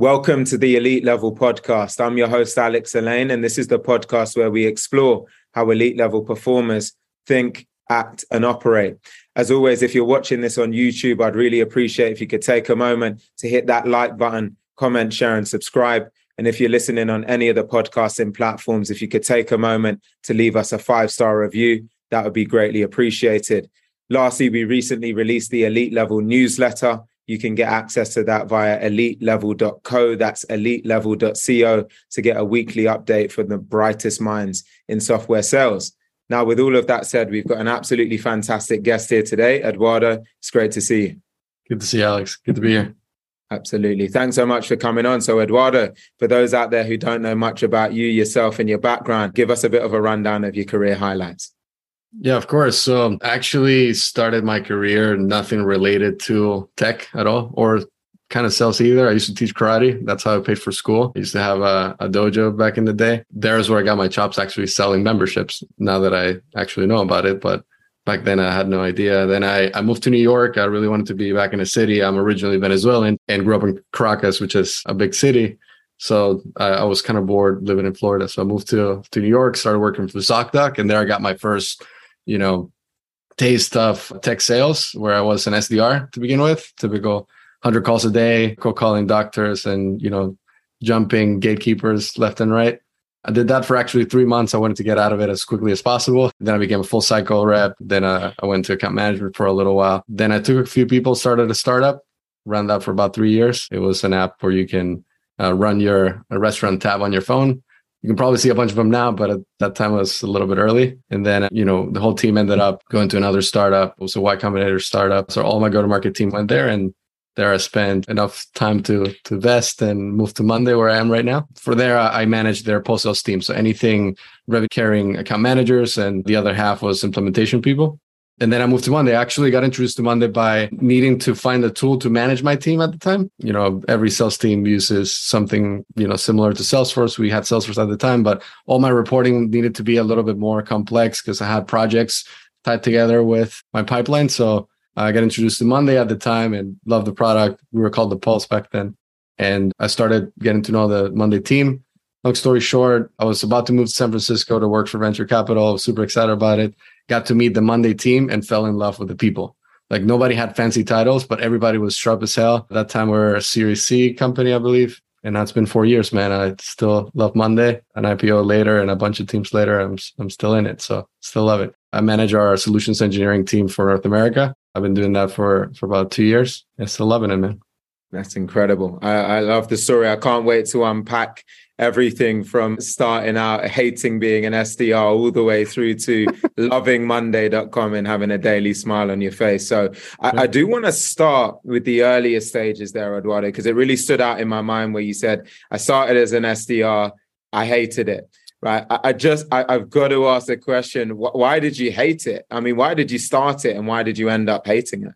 Welcome to the Elite Level podcast. I'm your host, Alex Alleyne, and this is the podcast where we explore how elite level performers think, act, and operate. As always, if you're watching this on YouTube, I'd really appreciate if you could take a moment to hit that like button, comment, share, and subscribe. And if you're listening on any of the podcasting platforms, if you could take a moment to leave us a five star review, that would be greatly appreciated. Lastly, we recently released the Elite Level newsletter. You can get access to that via elitelevel.co. That's elitelevel.co to get a weekly update from the brightest minds in software sales. Now, with all of that said, we've got an absolutely fantastic guest here today. Eduardo, it's great to see you. Good to see you, Alex. Good to be here. Absolutely. Thanks so much for coming on. So, Eduardo, for those out there who don't know much about you, yourself, and your background, give us a bit of a rundown of your career highlights. Yeah, of course. So um, actually started my career nothing related to tech at all or kind of sales either. I used to teach karate. That's how I paid for school. I used to have a, a dojo back in the day. There's where I got my chops actually selling memberships now that I actually know about it. But back then I had no idea. Then I, I moved to New York. I really wanted to be back in the city. I'm originally Venezuelan and grew up in Caracas, which is a big city. So I, I was kind of bored living in Florida. So I moved to, to New York, started working for ZocDoc, and there I got my first you know, taste of tech sales where I was an SDR to begin with, typical 100 calls a day, cold calling doctors and, you know, jumping gatekeepers left and right. I did that for actually three months. I wanted to get out of it as quickly as possible. Then I became a full cycle rep. Then uh, I went to account management for a little while. Then I took a few people, started a startup, ran that for about three years. It was an app where you can uh, run your restaurant tab on your phone you can probably see a bunch of them now, but at that time was a little bit early. And then, you know, the whole team ended up going to another startup. It was a Y Combinator startup. So all my go to market team went there and there I spent enough time to to vest and move to Monday where I am right now. For there, I managed their post sales team. So anything revenue carrying account managers and the other half was implementation people. And then I moved to Monday. I actually got introduced to Monday by needing to find a tool to manage my team at the time. You know, every sales team uses something, you know, similar to Salesforce. We had Salesforce at the time, but all my reporting needed to be a little bit more complex because I had projects tied together with my pipeline. So I got introduced to Monday at the time and loved the product. We were called the Pulse back then. And I started getting to know the Monday team. Long story short, I was about to move to San Francisco to work for venture capital. Super excited about it got to meet the Monday team and fell in love with the people. Like nobody had fancy titles, but everybody was sharp as hell. At that time, we are a Series C company, I believe. And that's been four years, man. I still love Monday, an IPO later, and a bunch of teams later. I'm I'm still in it, so still love it. I manage our solutions engineering team for North America. I've been doing that for for about two years. I still loving it, man. That's incredible. I, I love the story. I can't wait to unpack everything from starting out hating being an SDR all the way through to loving Monday.com and having a daily smile on your face. So I, I do want to start with the earlier stages there, Eduardo, because it really stood out in my mind where you said, I started as an SDR, I hated it. Right. I, I just, I, have got to ask the question wh- why did you hate it? I mean, why did you start it and why did you end up hating it?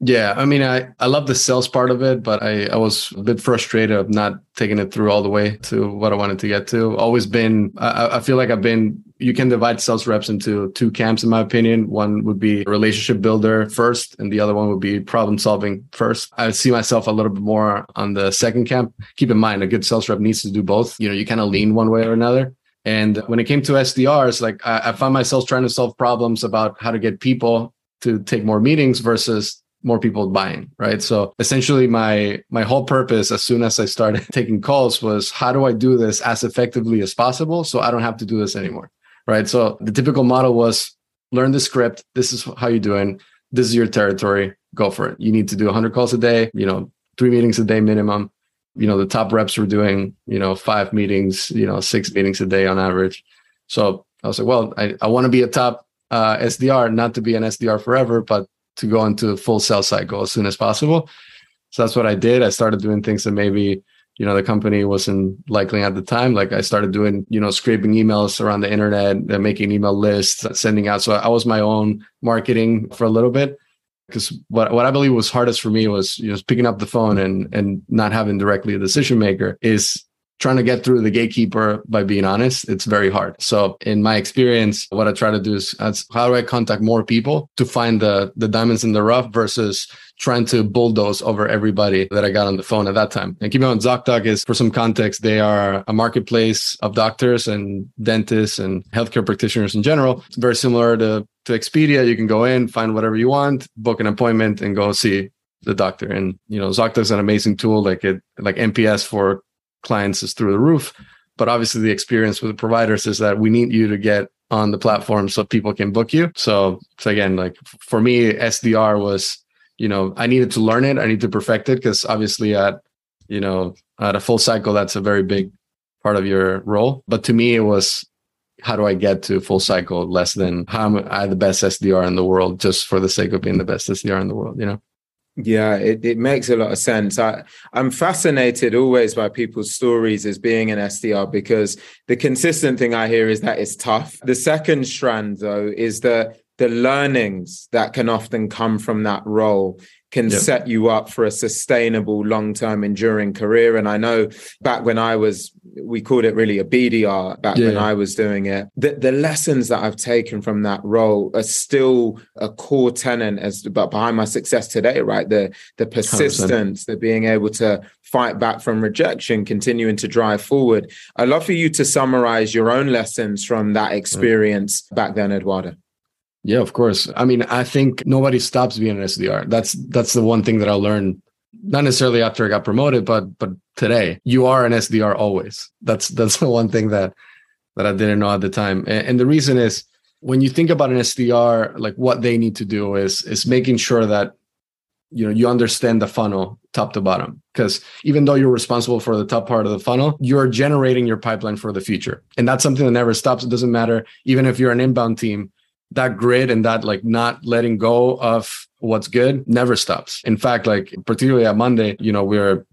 Yeah, I mean, I, I love the sales part of it, but I, I was a bit frustrated of not taking it through all the way to what I wanted to get to. Always been, I, I feel like I've been, you can divide sales reps into two camps, in my opinion. One would be relationship builder first, and the other one would be problem solving first. I see myself a little bit more on the second camp. Keep in mind, a good sales rep needs to do both. You know, you kind of lean one way or another. And when it came to SDRs, like I, I myself trying to solve problems about how to get people to take more meetings versus more people buying right? So essentially my my whole purpose as soon as i started taking calls was how do i do this as effectively as possible so i don't have to do this anymore right? So the typical model was learn the script this is how you're doing this is your territory go for it. You need to do 100 calls a day you know three meetings a day minimum. You know the top reps were doing you know five meetings you know six meetings a day on average. So i was like well i, I want to be a top uh, sdr not to be an sdr forever but to go into a full sales cycle as soon as possible. So that's what I did. I started doing things that maybe you know the company wasn't likely at the time. Like I started doing you know scraping emails around the internet, making email lists, sending out. So I was my own marketing for a little bit because what, what I believe was hardest for me was you know picking up the phone and and not having directly a decision maker is trying to get through the gatekeeper by being honest, it's very hard. So in my experience, what I try to do is how do I contact more people to find the the diamonds in the rough versus trying to bulldoze over everybody that I got on the phone at that time. And keep in mind, ZocDoc is, for some context, they are a marketplace of doctors and dentists and healthcare practitioners in general. It's very similar to, to Expedia. You can go in, find whatever you want, book an appointment, and go see the doctor. And you know, ZocDoc is an amazing tool. Like it, like NPS for clients is through the roof. But obviously, the experience with the providers is that we need you to get on the platform so people can book you. So, so again, like for me, SDR was, you know, I needed to learn it. I need to perfect it because obviously at, you know, at a full cycle, that's a very big part of your role. But to me, it was how do I get to full cycle less than how am I the best SDR in the world just for the sake of being the best SDR in the world, you know? Yeah, it, it makes a lot of sense. I, I'm fascinated always by people's stories as being an SDR because the consistent thing I hear is that it's tough. The second strand, though, is that the learnings that can often come from that role can yep. set you up for a sustainable long-term enduring career and i know back when i was we called it really a bdr back yeah. when i was doing it the, the lessons that i've taken from that role are still a core tenet as but behind my success today right the the persistence 100%. the being able to fight back from rejection continuing to drive forward i'd love for you to summarize your own lessons from that experience back then eduardo yeah, of course. I mean, I think nobody stops being an SDR. That's that's the one thing that I learned not necessarily after I got promoted, but but today. You are an SDR always. That's that's the one thing that that I didn't know at the time. And, and the reason is when you think about an SDR, like what they need to do is is making sure that you know you understand the funnel top to bottom because even though you're responsible for the top part of the funnel you're generating your pipeline for the future and that's something that never stops it doesn't matter even if you're an inbound team that grit and that like not letting go of what's good never stops. In fact, like particularly at Monday, you know, we're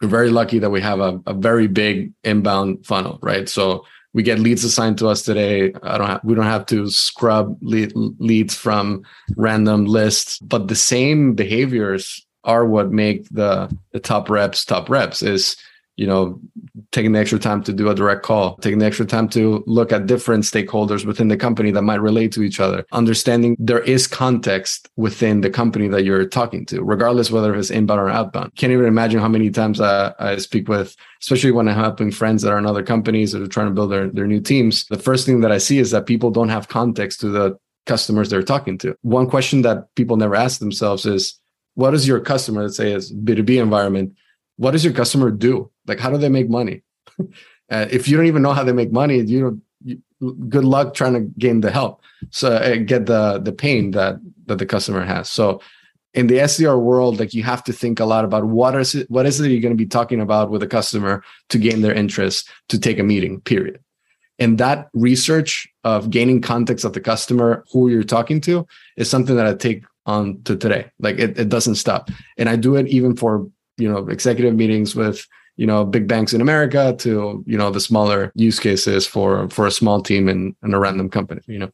we're very lucky that we have a, a very big inbound funnel, right? So we get leads assigned to us today. I don't have, we don't have to scrub lead, leads from random lists, but the same behaviors are what make the the top reps top reps is you know taking the extra time to do a direct call, taking the extra time to look at different stakeholders within the company that might relate to each other, understanding there is context within the company that you're talking to, regardless whether it's inbound or outbound. Can't even imagine how many times I, I speak with, especially when I'm helping friends that are in other companies that are trying to build their, their new teams. The first thing that I see is that people don't have context to the customers they're talking to. One question that people never ask themselves is, what is your customer, let's say it's B2B environment, what does your customer do? Like, how do they make money? uh, if you don't even know how they make money, you know, you, good luck trying to gain the help. So uh, get the the pain that that the customer has. So in the SDR world, like you have to think a lot about what is it, what is it you're going to be talking about with a customer to gain their interest to take a meeting. Period. And that research of gaining context of the customer, who you're talking to, is something that I take on to today. Like it, it doesn't stop. And I do it even for you know executive meetings with you know big banks in america to you know the smaller use cases for for a small team in, in a random company you know?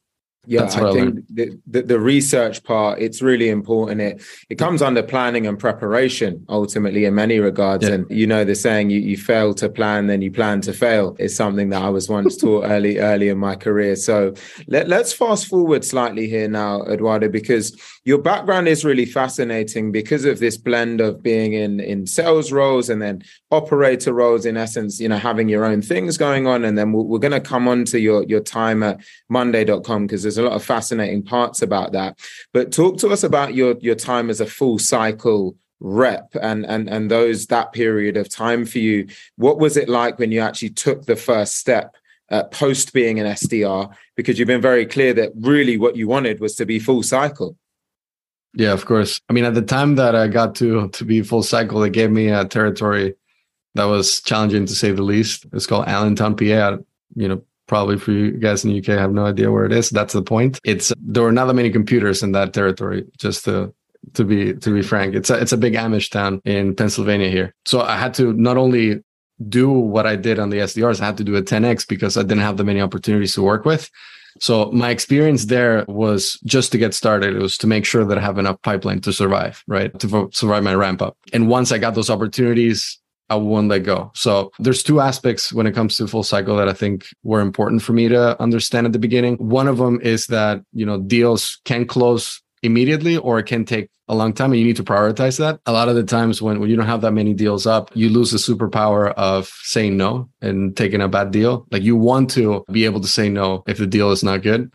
Yeah i think the, the, the, research part it's really important. It it comes under planning and preparation ultimately in many regards. Yeah. and you know the saying you, you fail to plan then you plan to fail is something that i was once taught early early in my career. So let, let's fast forward slightly here now eduardo because your background is really fascinating because of this blend of being in in sales roles and then operator roles in essence you know having your own things going on and then we're, going to come on to your your time at monday.com because there's a lot of fascinating parts about that. But talk to us about your your time as a full cycle rep and and and those that period of time for you. What was it like when you actually took the first step uh, post being an SDR because you've been very clear that really what you wanted was to be full cycle. Yeah, of course. I mean, at the time that I got to to be full cycle, they gave me a territory that was challenging to say the least. It's called Allentown, PA. You know, probably for you guys in the UK, I have no idea where it is. That's the point. It's there were not that many computers in that territory. Just to to be to be frank, it's a it's a big Amish town in Pennsylvania here. So I had to not only do what I did on the SDRs, I had to do a 10x because I didn't have that many opportunities to work with. So my experience there was just to get started. It was to make sure that I have enough pipeline to survive, right? To survive my ramp up. And once I got those opportunities, I won't let go. So there's two aspects when it comes to full cycle that I think were important for me to understand at the beginning. One of them is that, you know, deals can close immediately or it can take a long time and you need to prioritize that. A lot of the times when, when you don't have that many deals up, you lose the superpower of saying no and taking a bad deal. Like you want to be able to say no if the deal is not good.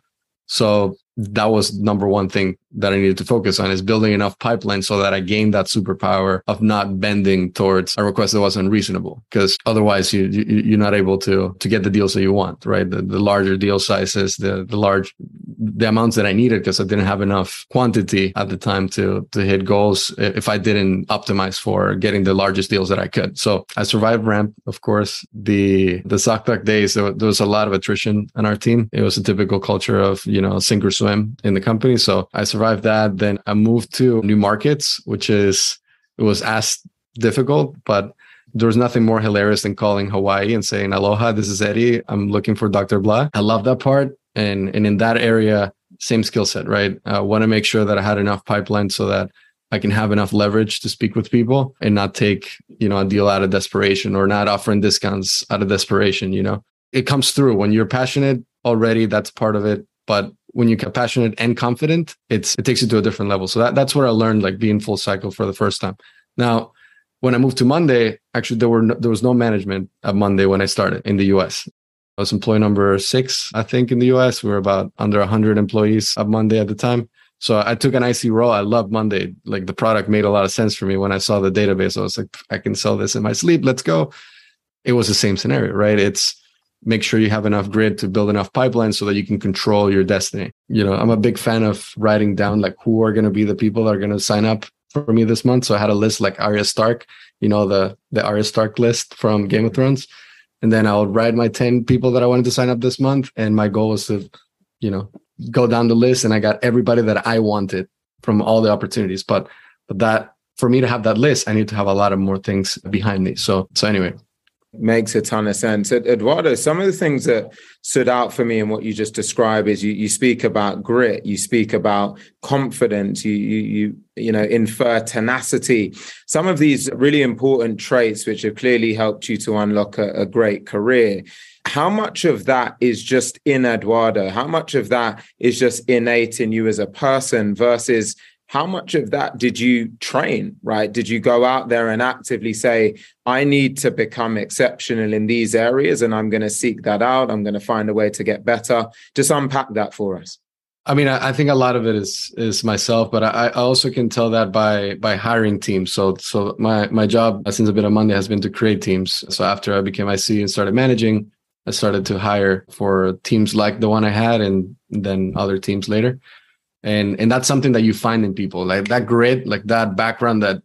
So that was number one thing that I needed to focus on is building enough pipeline so that I gained that superpower of not bending towards a request that was unreasonable. Because otherwise, you, you are not able to to get the deals that you want, right? The, the larger deal sizes, the the large the amounts that I needed because I didn't have enough quantity at the time to to hit goals if I didn't optimize for getting the largest deals that I could. So I survived ramp, of course. The the Zocdoc days there, was a lot of attrition on our team. It was a typical culture of you know sink or swim in the company. So I survived that. Then I moved to new markets, which is it was as difficult, but there was nothing more hilarious than calling Hawaii and saying, Aloha, this is Eddie. I'm looking for Dr. Blah. I love that part. And and in that area, same skill set, right? I want to make sure that I had enough pipeline so that I can have enough leverage to speak with people and not take, you know, a deal out of desperation or not offering discounts out of desperation, you know. It comes through when you're passionate already, that's part of it. But when you're passionate and confident, it's it takes you to a different level. So that, that's where I learned like being full cycle for the first time. Now, when I moved to Monday, actually there were no, there was no management at Monday when I started in the US. Was employee number six, I think, in the US. We were about under 100 employees at Monday at the time. So I took an IC role. I love Monday. Like the product made a lot of sense for me when I saw the database. I was like, I can sell this in my sleep. Let's go. It was the same scenario, right? It's make sure you have enough grid to build enough pipelines so that you can control your destiny. You know, I'm a big fan of writing down like who are going to be the people that are going to sign up for me this month. So I had a list like Arya Stark, you know, the the Arya Stark list from Game of Thrones. And then I would write my 10 people that I wanted to sign up this month. And my goal was to, you know, go down the list and I got everybody that I wanted from all the opportunities. But but that for me to have that list, I need to have a lot of more things behind me. So so anyway, Makes a ton of sense. Eduardo, some of the things that stood out for me in what you just described is you, you speak about grit, you speak about confidence, you, you, you, you know, infer tenacity. Some of these really important traits which have clearly helped you to unlock a, a great career. How much of that is just in Eduardo? How much of that is just innate in you as a person versus how much of that did you train right? Did you go out there and actively say i need to become exceptional in these areas and i'm going to seek that out. I'm going to find a way to get better. Just unpack that for us. I mean, I, think a lot of it is is myself, but I, also can tell that by by hiring teams. So so my my job since I've been on Monday has been to create teams. So after I became IC and started managing, I started to hire for teams like the one I had, and then other teams later and and that's something that you find in people like that grit like that background that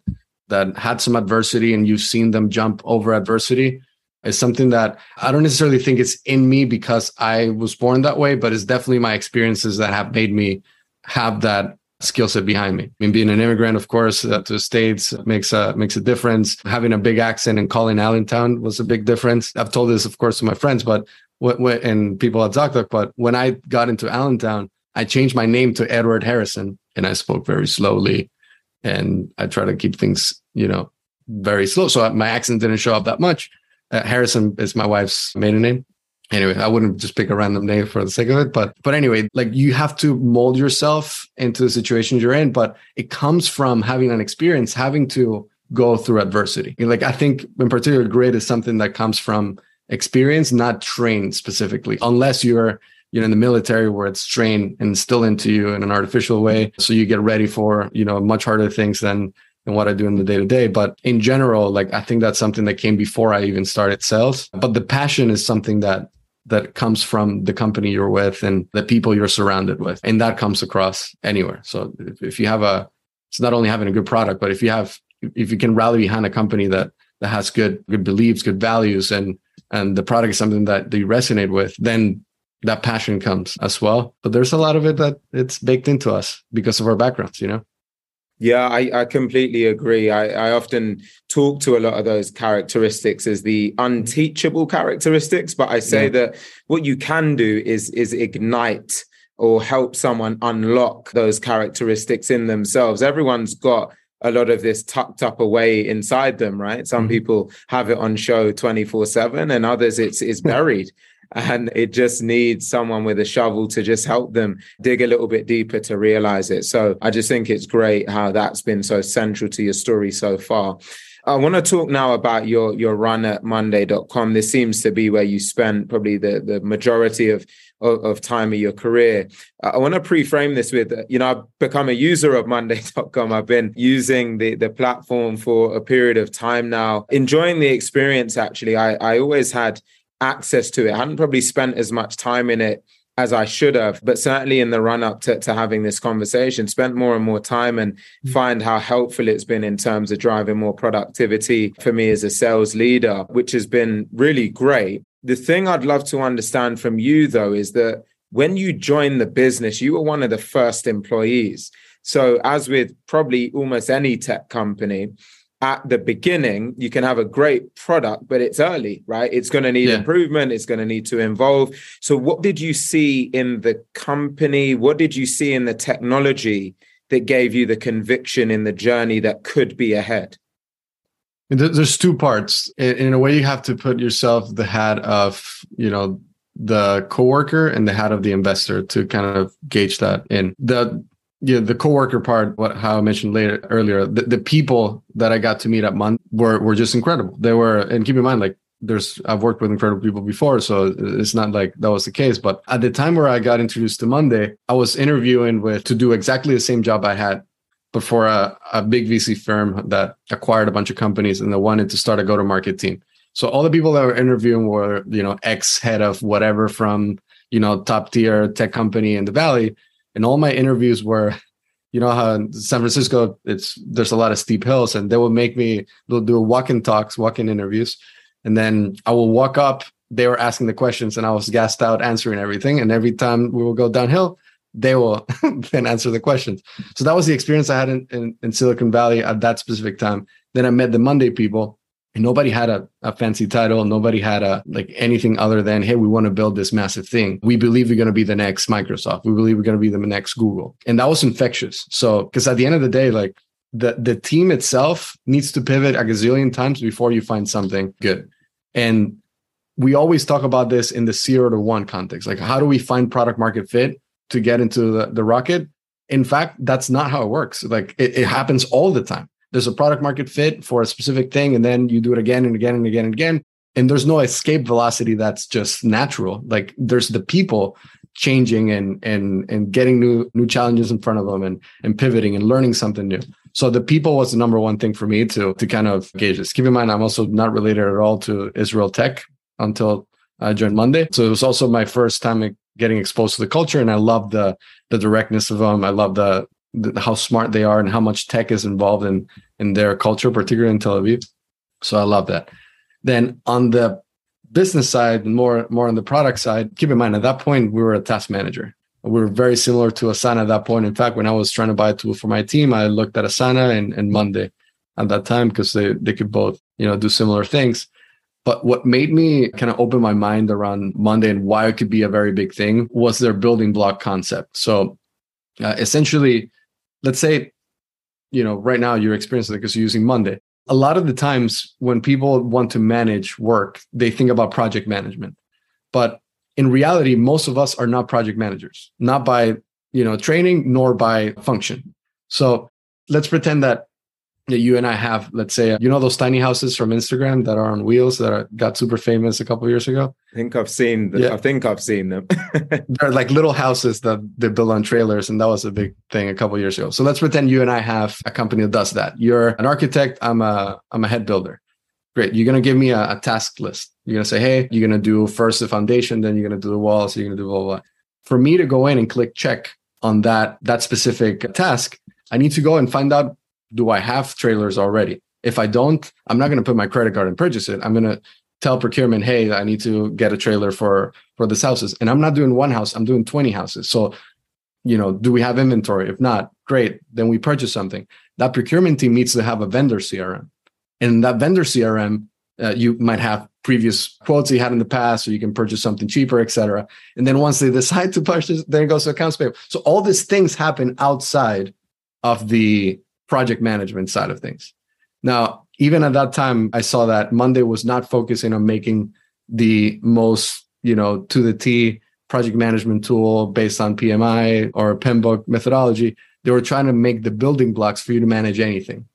that had some adversity and you've seen them jump over adversity is something that i don't necessarily think it's in me because i was born that way but it's definitely my experiences that have made me have that skill set behind me. I mean, being an immigrant, of course, uh, to the states makes a makes a difference. Having a big accent and calling Allentown was a big difference. I've told this, of course, to my friends, but what and people at Zocdoc. But when I got into Allentown, I changed my name to Edward Harrison and I spoke very slowly and I try to keep things, you know, very slow. So my accent didn't show up that much. Uh, Harrison is my wife's maiden name. Anyway, I wouldn't just pick a random name for the sake of it, but but anyway, like you have to mold yourself into the situation you're in, but it comes from having an experience, having to go through adversity. Like I think in particular, grit is something that comes from experience, not trained specifically, unless you're you know in the military where it's trained and instilled into you in an artificial way so you get ready for you know much harder things than than what I do in the day to day. But in general, like I think that's something that came before I even started sales. But the passion is something that that comes from the company you're with and the people you're surrounded with. And that comes across anywhere. So if, if you have a it's not only having a good product, but if you have if you can rally behind a company that that has good good beliefs, good values and and the product is something that, you resonate with, then that passion comes as well. But there's a lot of it that it's baked into us because of our backgrounds, you know? Yeah, I, I completely agree. I, I often talk to a lot of those characteristics as the unteachable characteristics, but I say yeah. that what you can do is is ignite or help someone unlock those characteristics in themselves. Everyone's got a lot of this tucked up away inside them, right? Some mm-hmm. people have it on show 24 7 and others it's it's buried. And it just needs someone with a shovel to just help them dig a little bit deeper to realize it. So I just think it's great how that's been so central to your story so far. I want to talk now about your your run at Monday.com. This seems to be where you spent probably the, the majority of, of, time of your career. I want to pre-frame this with, uh, you know, I've become a user of Monday.com. I've been using the, the platform for a period of time now, enjoying the experience actually. I, I always had access to it. I hadn't probably spent as much time in it as I should have, but certainly in the run up to, to having this conversation, spent more and more time and mm. find how helpful it's been in terms of driving more productivity for me as a sales leader, which has been really great. The thing I'd love to understand from you, though, is that when you joined the business, you were one of the first employees. So, as with probably almost any tech company, at the beginning, you can have a great product, but it's early, right? It's going to need yeah. improvement. It's going to need to evolve. So, what did you see in the company? What did you see in the technology that gave you the conviction in the journey that could be ahead? There's two parts. In a way, you have to put yourself the hat of, you know, the coworker and the hat of the investor to kind of gauge that in. The yeah, the coworker part, what how I mentioned later earlier, the, the people that I got to meet at Month were were just incredible. They were, and keep in mind, like there's I've worked with incredible people before, so it's not like that was the case. But at the time where I got introduced to Monday, I was interviewing with to do exactly the same job I had before a, a big VC firm that acquired a bunch of companies and they wanted to start a go-to-market team. So all the people that were interviewing were, you know, ex head of whatever from, you know, top tier tech company in the valley and all my interviews were you know how in San Francisco it's there's a lot of steep hills and they will make me they'll do walk-in talks, walk-in interviews. And then I will walk up, they were asking the questions and I was gassed out answering everything. And every time we will go downhill, they will then answer the questions. So that was the experience I had in, in, in Silicon Valley at that specific time. Then I met the Monday people nobody had a, a fancy title. Nobody had a like anything other than hey we want to build this massive thing. We believe we're going to be the next microsoft. We believe we're going to be the next google. And that was infectious. So because at the end of the day like the the team itself needs to pivot a gazillion times before you find something good. And we always talk about this in the zero to one context. Like how do we find product market fit to get into the, the rocket? In fact that's not how it works. Like it, it happens all the time there's a product market fit for a specific thing and then you do it again and again and again and again and there's no escape velocity that's just natural. Like there's the people changing and and and getting new new challenges in front of them and and pivoting and learning something new. So the people was the number one thing for me to to kind of gauge this. Keep in mind i'm also not related at all to israel tech until i joined monday. So it was also my first time getting exposed to the culture and i love the the directness of them i love the how smart they are and how much tech is involved in in their culture, particularly in Tel Aviv. So I love that. Then on the business side, more more on the product side, keep in mind at that point we were a task manager. We were very similar to Asana at that point. In fact, when I was trying to buy a tool for my team, I looked at Asana and, and Monday at that time because they they could both you know do similar things. But what made me kind of open my mind around Monday and why it could be a very big thing was their building block concept. So uh, essentially, let's say, you know, right now you're experiencing it because you're using Monday. A lot of the times when people want to manage work, they think about project management. But in reality, most of us are not project managers, not by, you know, training nor by function. So let's pretend that that you and I have, let's say, you know, those tiny houses from Instagram that are on wheels that are, got super famous a couple years ago. I think I've seen. The, yeah. I think I've seen them. They're like little houses that they build on trailers, and that was a big thing a couple years ago. So let's pretend you and I have a company that does that. You're an architect. I'm a I'm a head builder. Great. You're gonna give me a, a task list. You're gonna say, hey, you're gonna do first the foundation, then you're gonna do the walls, you're gonna do blah blah. blah. For me to go in and click check on that that specific task, I need to go and find out do I have trailers already? If I don't, I'm not going to put my credit card and purchase it. I'm going to tell procurement, hey, I need to get a trailer for for this houses. And I'm not doing one house, I'm doing 20 houses. So, you know, do we have inventory? If not, great. Then we purchase something. That procurement team needs to have a vendor CRM. And that vendor CRM, uh, you might have previous quotes you had in the past, or you can purchase something cheaper, et cetera. And then once they decide to purchase, then it goes to accounts payable. So all these things happen outside of the project management side of things. Now, even at that time, I saw that Monday was not focusing on making the most, you know, to the T project management tool based on PMI or PMBOK methodology. They were trying to make the building blocks for you to manage anything,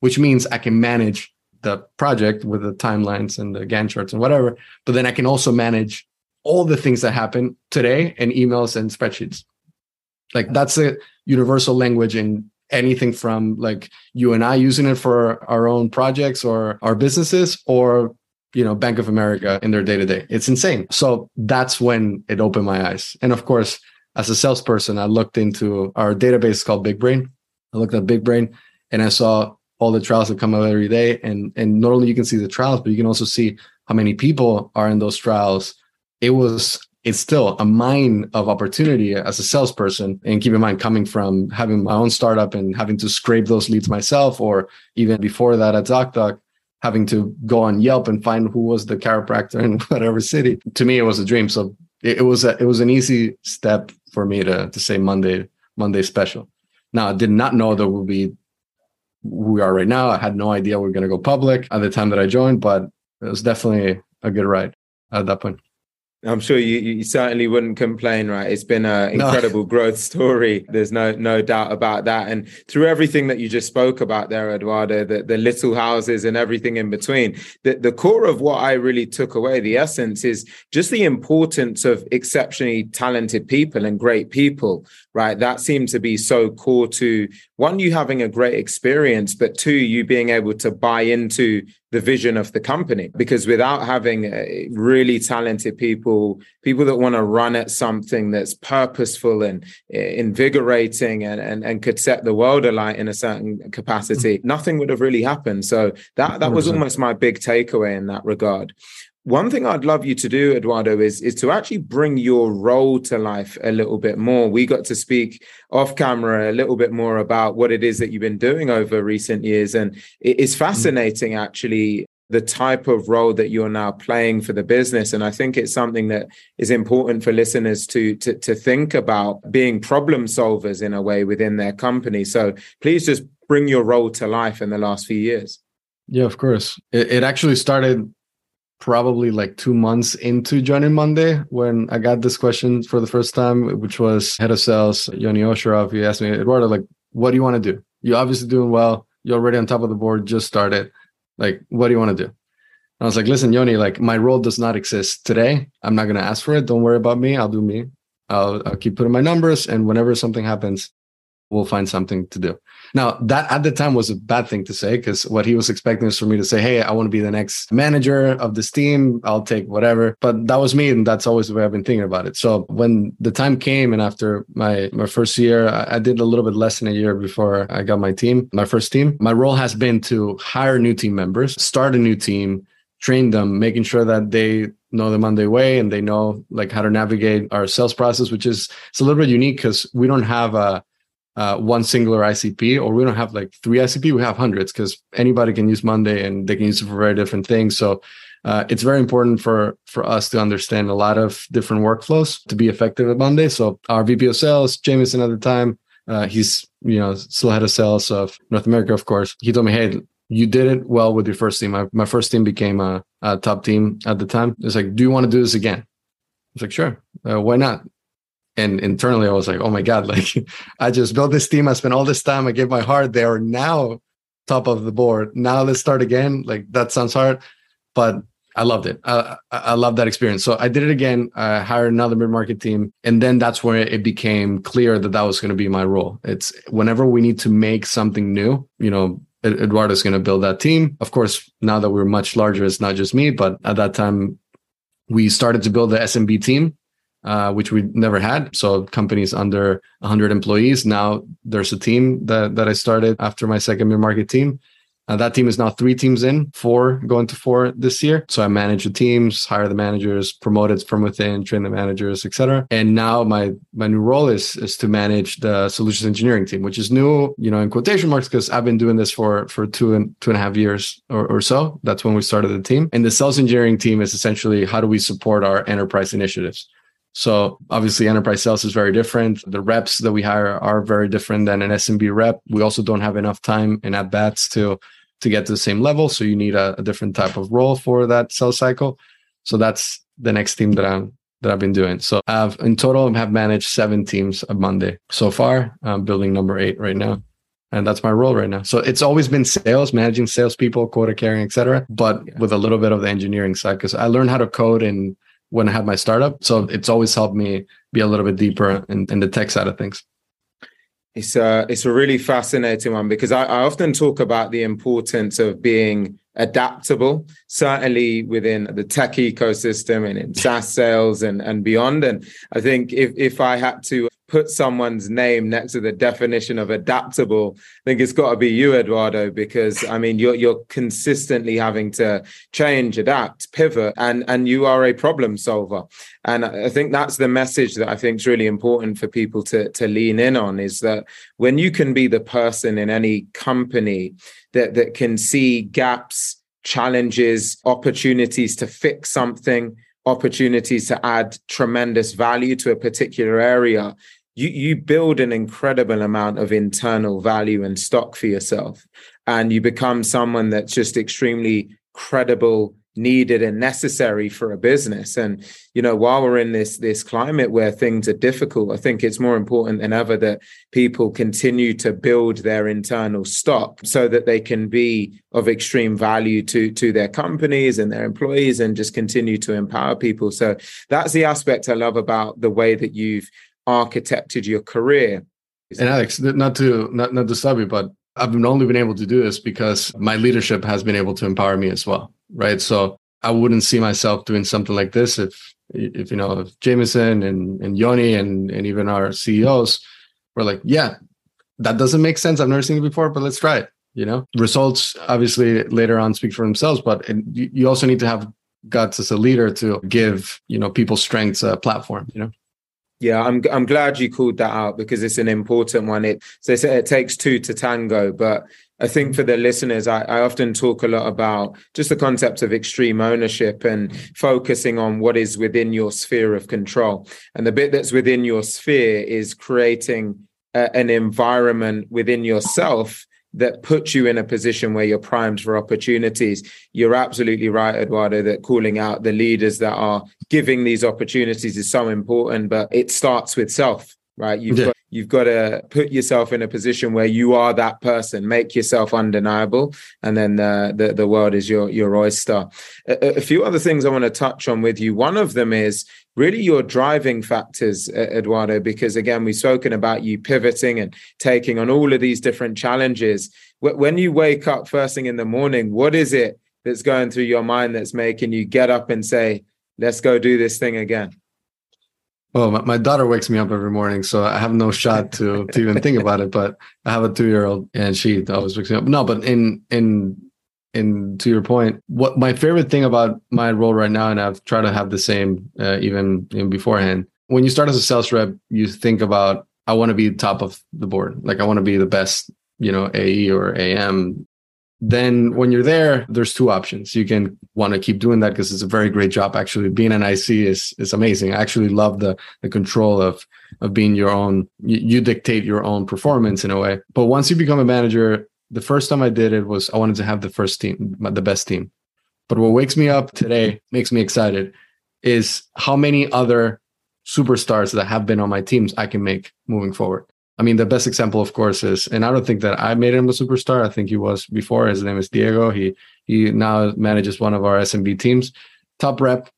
which means I can manage the project with the timelines and the Gantt charts and whatever, but then I can also manage all the things that happen today in emails and spreadsheets. Like that's a universal language in anything from like you and I using it for our own projects or our businesses or you know Bank of America in their day to day. It's insane. So that's when it opened my eyes. And of course, as a salesperson, I looked into our database called Big Brain. I looked at Big Brain and I saw all the trials that come out every day. And and not only you can see the trials, but you can also see how many people are in those trials. It was it's still a mine of opportunity as a salesperson. And keep in mind, coming from having my own startup and having to scrape those leads myself, or even before that at ZocDoc, having to go on Yelp and find who was the chiropractor in whatever city. To me, it was a dream. So it, it was a, it was an easy step for me to to say Monday Monday special. Now I did not know there would be who we are right now. I had no idea we are going to go public at the time that I joined, but it was definitely a good ride at that point. I'm sure you, you certainly wouldn't complain, right? It's been an incredible no. growth story. There's no no doubt about that. And through everything that you just spoke about there, Eduardo, the, the little houses and everything in between, the, the core of what I really took away, the essence is just the importance of exceptionally talented people and great people, right? That seemed to be so core to one, you having a great experience, but two, you being able to buy into the vision of the company. Because without having uh, really talented people, people that want to run at something that's purposeful and uh, invigorating and, and, and could set the world alight in a certain capacity, mm-hmm. nothing would have really happened. So that, that was almost my big takeaway in that regard one thing I'd love you to do, Eduardo, is, is to actually bring your role to life a little bit more. We got to speak off camera a little bit more about what it is that you've been doing over recent years. And it is mm. fascinating, actually, the type of role that you're now playing for the business. And I think it's something that is important for listeners to, to, to think about being problem solvers in a way within their company. So please just bring your role to life in the last few years. Yeah, of course. It, it actually started probably like two months into joining Monday when I got this question for the first time, which was head of sales, Yoni Osherov. He asked me, Eduardo, like, what do you want to do? You're obviously doing well. You're already on top of the board, just started. Like, what do you want to do? And I was like, listen, Yoni, like my role does not exist today. I'm not going to ask for it. Don't worry about me. I'll do me. I'll, I'll keep putting my numbers. And whenever something happens, we'll find something to do. Now, that at the time was a bad thing to say because what he was expecting is for me to say, Hey, I want to be the next manager of this team. I'll take whatever. But that was me. And that's always the way I've been thinking about it. So when the time came and after my, my first year, I, I did a little bit less than a year before I got my team, my first team. My role has been to hire new team members, start a new team, train them, making sure that they know the Monday way and they know like how to navigate our sales process, which is it's a little bit unique because we don't have a uh, one singular ICP, or we don't have like three ICP, we have hundreds because anybody can use Monday and they can use it for very different things. So uh, it's very important for for us to understand a lot of different workflows to be effective at Monday. So our VP of sales, Jameson at the time, uh, he's you know still head of sales of North America, of course. He told me, "Hey, you did it well with your first team. My, my first team became a, a top team at the time. It's like, do you want to do this again? I was like, sure. Uh, why not? And internally i was like oh my god like i just built this team. I spent all this time. I gave my heart. They are now top of the board. Now let's start again. Like that sounds hard but i loved it. I, I love that experience. So i did it again. I hired another mid-market team. And then that's where it became clear that that was going to be my role. It's whenever we need to make something new you know eduardo's going to build that team. Of course now that we're much larger it's not just me but at that time we started to build the smb team uh, which we never had. So companies under 100 employees. Now there's a team that that I started after my second mid market team. Uh, that team is now three teams in, four going to four this year. So I manage the teams, hire the managers, promote it from within, train the managers, etc. And now my my new role is is to manage the solutions engineering team, which is new, you know, in quotation marks, because I've been doing this for for two and two and a half years or, or so. That's when we started the team. And the sales engineering team is essentially how do we support our enterprise initiatives. So obviously enterprise sales is very different. The reps that we hire are very different than an SMB rep. We also don't have enough time and at bats to to get to the same level. So you need a, a different type of role for that sales cycle. So that's the next team that I'm that I've been doing. So I've in total have managed seven teams a Monday so far. I'm building number eight right now. And that's my role right now. So it's always been sales, managing salespeople, quota carrying, etc. But yeah. with a little bit of the engineering side, because I learned how to code and when I had my startup. So it's always helped me be a little bit deeper in, in the tech side of things. It's a it's a really fascinating one because I, I often talk about the importance of being adaptable, certainly within the tech ecosystem and in SaaS sales and, and beyond. And I think if, if I had to put someone's name next to the definition of adaptable, I think it's got to be you, Eduardo, because I mean you're you're consistently having to change, adapt, pivot, and and you are a problem solver. And I think that's the message that I think is really important for people to to lean in on is that when you can be the person in any company that that can see gaps, challenges, opportunities to fix something opportunities to add tremendous value to a particular area you you build an incredible amount of internal value and stock for yourself. And you become someone that's just extremely credible needed and necessary for a business. And you know while we're in this this climate where things are difficult i think it's more important than ever that people continue to build their internal stock so that they can be of extreme value to to their companies and their employees and just continue to empower people. So that's the aspect i love about the way that you've architected your career. And Alex, not to not not to stop you, but I've only been able to do this because my leadership has been able to empower me as well, right? So I wouldn't see myself doing something like this if if you know if Jameson and and Yoni and and even our CEOs were like, yeah, that doesn't make sense. I've never seen it before, but let's try it. You know, results obviously later on speak for themselves, but you also need to have guts as a leader to give you know people strengths a platform. You know. Yeah, I'm I'm glad you called that out because it's an important one. It so it takes two to tango, but I think for the listeners, I, I, often talk a lot about just the concept of extreme ownership and focusing on what is within your sphere of control. And the bit that's within your sphere is creating a, an environment within yourself that puts you in a position where you're primed for opportunities. You're absolutely right, Eduardo, that calling out the leaders that are giving these opportunities is so important, but it starts with self, right? You've yeah. got you've got to put yourself in a position where you are that person, make yourself undeniable, and then the the, the world is your your oyster. A, a few other things I want to touch on with you. One of them is really your driving factors, Eduardo, because again, we've spoken about you pivoting and taking on all of these different challenges. When you wake up first thing in the morning, what is it that's going through your mind that's making you get up and say, let's go do this thing again? Well, my, my daughter wakes me up every morning, so I have no shot to to even think about it. But I have a two year old, and she always wakes me up. No, but in in and to your point, what my favorite thing about my role right now, and I've tried to have the same uh, even in beforehand. When you start as a sales rep, you think about I want to be top of the board, like I want to be the best, you know, AE or AM. Then when you're there, there's two options. You can want to keep doing that because it's a very great job. Actually, being an IC is is amazing. I actually love the the control of of being your own. You, you dictate your own performance in a way. But once you become a manager, the first time I did it was I wanted to have the first team, the best team. But what wakes me up today, makes me excited, is how many other superstars that have been on my teams I can make moving forward. I mean, the best example, of course, is, and I don't think that I made him a superstar. I think he was before. His name is Diego. He he now manages one of our SMB teams. Top rep.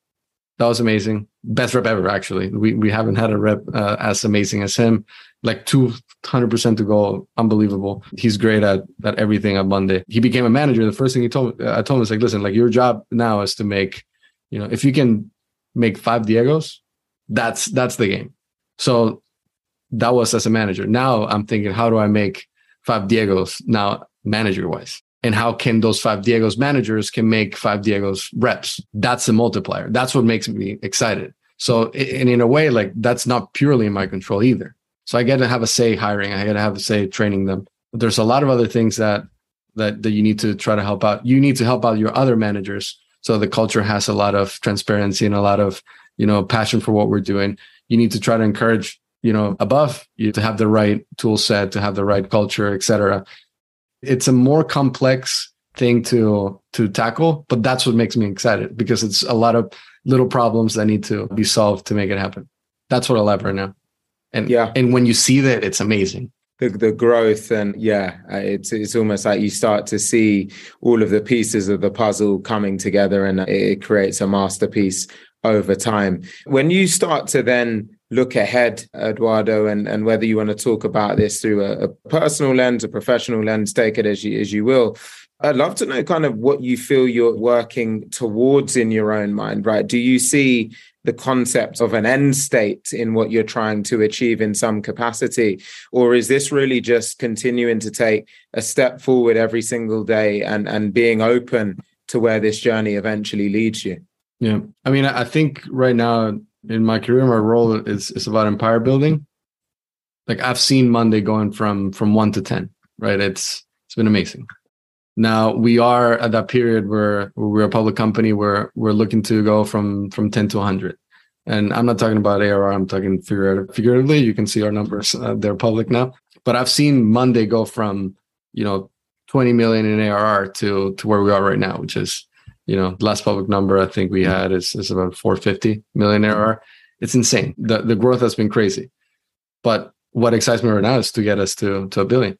That was amazing. Best rep ever, actually. We we haven't had a rep uh, as amazing as him like 200% to go unbelievable he's great at at everything on monday he became a manager the first thing he told i told him was like listen like your job now is to make you know if you can make five diegos that's that's the game so that was as a manager now i'm thinking how do i make five diegos now manager wise and how can those five diegos managers can make five diegos reps that's a multiplier that's what makes me excited so and in a way like that's not purely in my control either so I get to have a say hiring. I get to have a say training them. But there's a lot of other things that that that you need to try to help out. You need to help out your other managers so the culture has a lot of transparency and a lot of you know, passion for what we're doing. You need to try to encourage, you know, above you to have the right tool set, to have the right culture, etc. It's a more complex thing to to tackle, but that's what makes me excited because it's a lot of little problems that need to be solved to make it happen. That's what I love right now. And yeah, and when you see that, it's amazing the the growth and yeah it's it's almost like you start to see all of the pieces of the puzzle coming together and it creates a masterpiece over time when you start to then look ahead eduardo and and whether you want to talk about this through a, a personal lens a professional lens take it as you as you will I'd love to know kind of what you feel you're working towards in your own mind, right? Do you see the concept of an end state in what you're trying to achieve in some capacity? Or is this really just continuing to take a step forward every single day and, and being open to where this journey eventually leads you? Yeah. I mean, I think right now in my career, my role is, is about empire building. Like I've seen Monday going from from one to 10, right? It's it's been amazing. Now we are at that period where, where we're a public company where we're looking to go from from 10 to 100. And I'm not talking about ARR, I'm talking figuratively. You can see our numbers, uh, they're public now. But I've seen Monday go from, you know, 20 million in ARR to to where we are right now, which is, you know, last public number I think we had is, is about 450 million ARR. It's insane. The the growth has been crazy. But what excites me right now is to get us to to a billion.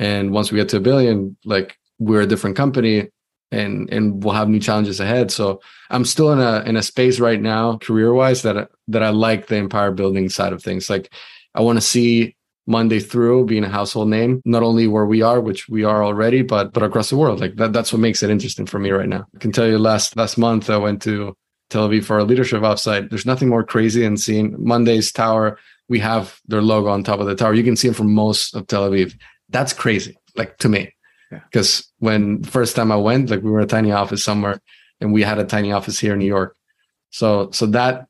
And once we get to a billion, like we're a different company and and we'll have new challenges ahead so i'm still in a in a space right now career wise that that i like the empire building side of things like i want to see monday through being a household name not only where we are which we are already but but across the world. Like that that's what makes it interesting for me right now. I can tell you last last month i went to tel aviv for a leadership offsite. There's nothing more crazy than seeing monday's tower. We have their logo on top of the tower. You can see it from most of tel aviv. That's crazy like to me. Because yeah. when first time I went, like we were a tiny office somewhere, and we had a tiny office here in New York. So so that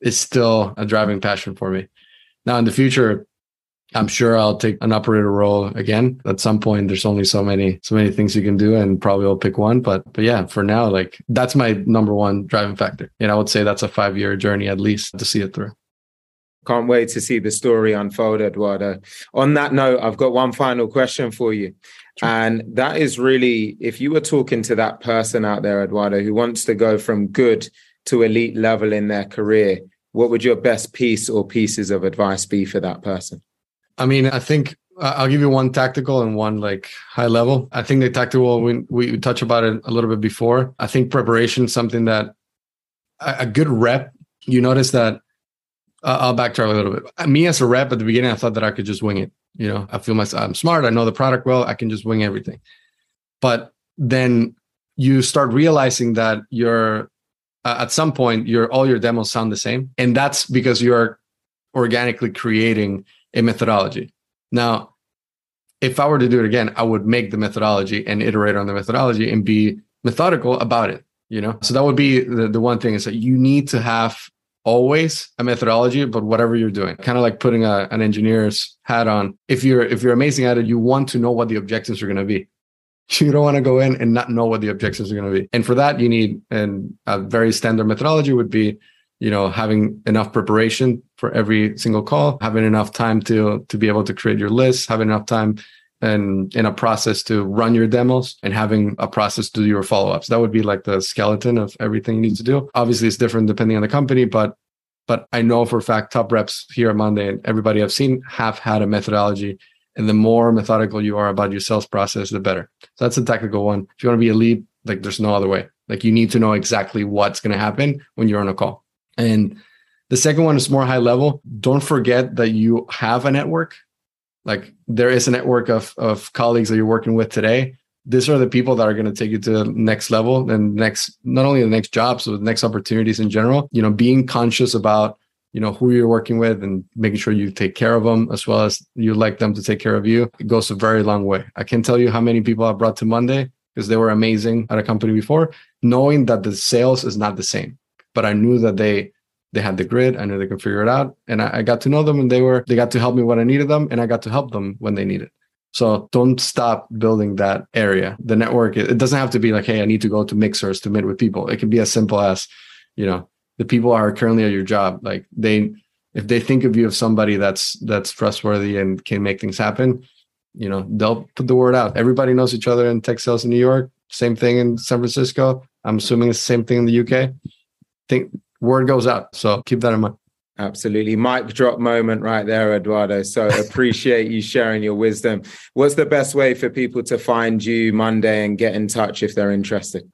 is still a driving passion for me. Now in the future, I'm sure I'll take an operator role again. At some point, there's only so many so many things you can do, and probably I'll pick one. But but yeah, for now, like that's my number one driving factor, and I would say that's a five year journey at least to see it through. Can't wait to see the story unfold, Eduardo. On that note, I've got one final question for you. And that is really, if you were talking to that person out there, Eduardo, who wants to go from good to elite level in their career, what would your best piece or pieces of advice be for that person? I mean, I think I'll give you one tactical and one like high level. I think the tactical we we touched about it a little bit before. I think preparation is something that a, a good rep. You notice that uh, I'll backtrack a little bit. Me as a rep at the beginning, I thought that I could just wing it. You know, I feel myself, I'm smart. I know the product well. I can just wing everything. But then you start realizing that you're uh, at some point, your all your demos sound the same, and that's because you're organically creating a methodology. Now, if I were to do it again, I would make the methodology and iterate on the methodology and be methodical about it. You know, so that would be the, the one thing is that you need to have always a methodology but whatever you're doing kind of like putting a, an engineer's hat on if you're if you're amazing at it you want to know what the objectives are going to be you don't want to go in and not know what the objectives are going to be and for that you need and a very standard methodology would be you know having enough preparation for every single call having enough time to to be able to create your list having enough time and in a process to run your demos and having a process to do your follow-ups. That would be like the skeleton of everything you need to do. Obviously, it's different depending on the company, but but I know for a fact top reps here at Monday and everybody I've seen have had a methodology. And the more methodical you are about your sales process, the better. So that's a technical one. If you want to be a lead, like there's no other way. Like you need to know exactly what's going to happen when you're on a call. And the second one is more high level. Don't forget that you have a network. Like there is a network of of colleagues that you're working with today. These are the people that are going to take you to the next level and next not only the next jobs but the next opportunities in general. You know being conscious about you know who you're working with and making sure you take care of them as well as you like them to take care of you it goes a very long way. I can tell you how many people i brought to monday because they were amazing at a company before knowing that the sales is not the same but i knew that they they had the grid. I knew they could figure it out. And I, I, got to know them and they were, they got to help me when I needed them and I got to help them when they needed. So don't stop building that area. The network, it doesn't have to be like, hey, I need to go to mixers to meet with people. It can be as simple as, you know, the people are currently at your job. Like they, if they think of you as somebody that's that's trustworthy and can make things happen, you know, they'll put the word out. Everybody knows each other in tech sales in New York. Same thing in San Francisco. I'm assuming it's the same thing in the UK. Think word goes out. So keep that in mind. Absolutely. Mic drop moment right there, Eduardo. So appreciate you sharing your wisdom. What's the best way for people to find you Monday and get in touch if they're interested?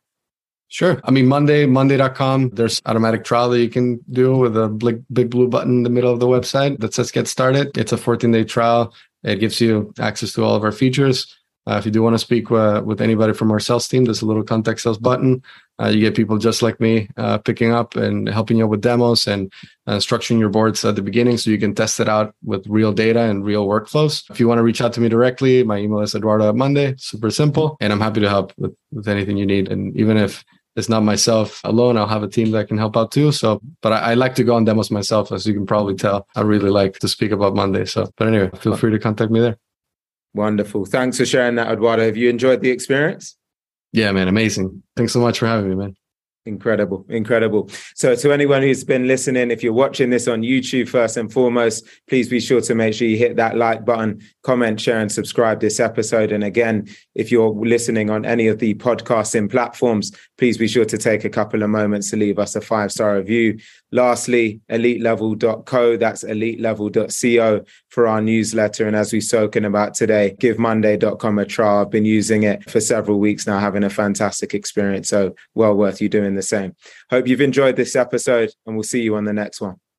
Sure. I mean, Monday, monday.com, there's automatic trial that you can do with a big, big blue button in the middle of the website that says get started. It's a 14 day trial. It gives you access to all of our features. Uh, if you do want to speak uh, with anybody from our sales team, there's a little contact sales button. Uh, you get people just like me uh, picking up and helping you with demos and uh, structuring your boards at the beginning so you can test it out with real data and real workflows. If you want to reach out to me directly, my email is eduardo at Monday. Super simple. And I'm happy to help with, with anything you need. And even if it's not myself alone. I'll have a team that can help out too. So, but I, I, like to go on demos myself, as you can probably tell. I really like to speak about Monday. So, but anyway, feel free to contact me there. Wonderful. Thanks for sharing that, Eduardo. Have you enjoyed the experience? Yeah, man. Amazing. Thanks so much for having me, man. Incredible, incredible. So, to anyone who's been listening, if you're watching this on YouTube, first and foremost, please be sure to make sure you hit that like button, comment, share, and subscribe this episode. And again, if you're listening on any of the podcasting platforms, please be sure to take a couple of moments to leave us a five star review. Lastly, elitelevel.co, that's elitelevel.co for our newsletter. And as we've spoken about today, givemonday.com a trial. I've been using it for several weeks now, having a fantastic experience. So, well worth you doing the same. Hope you've enjoyed this episode, and we'll see you on the next one.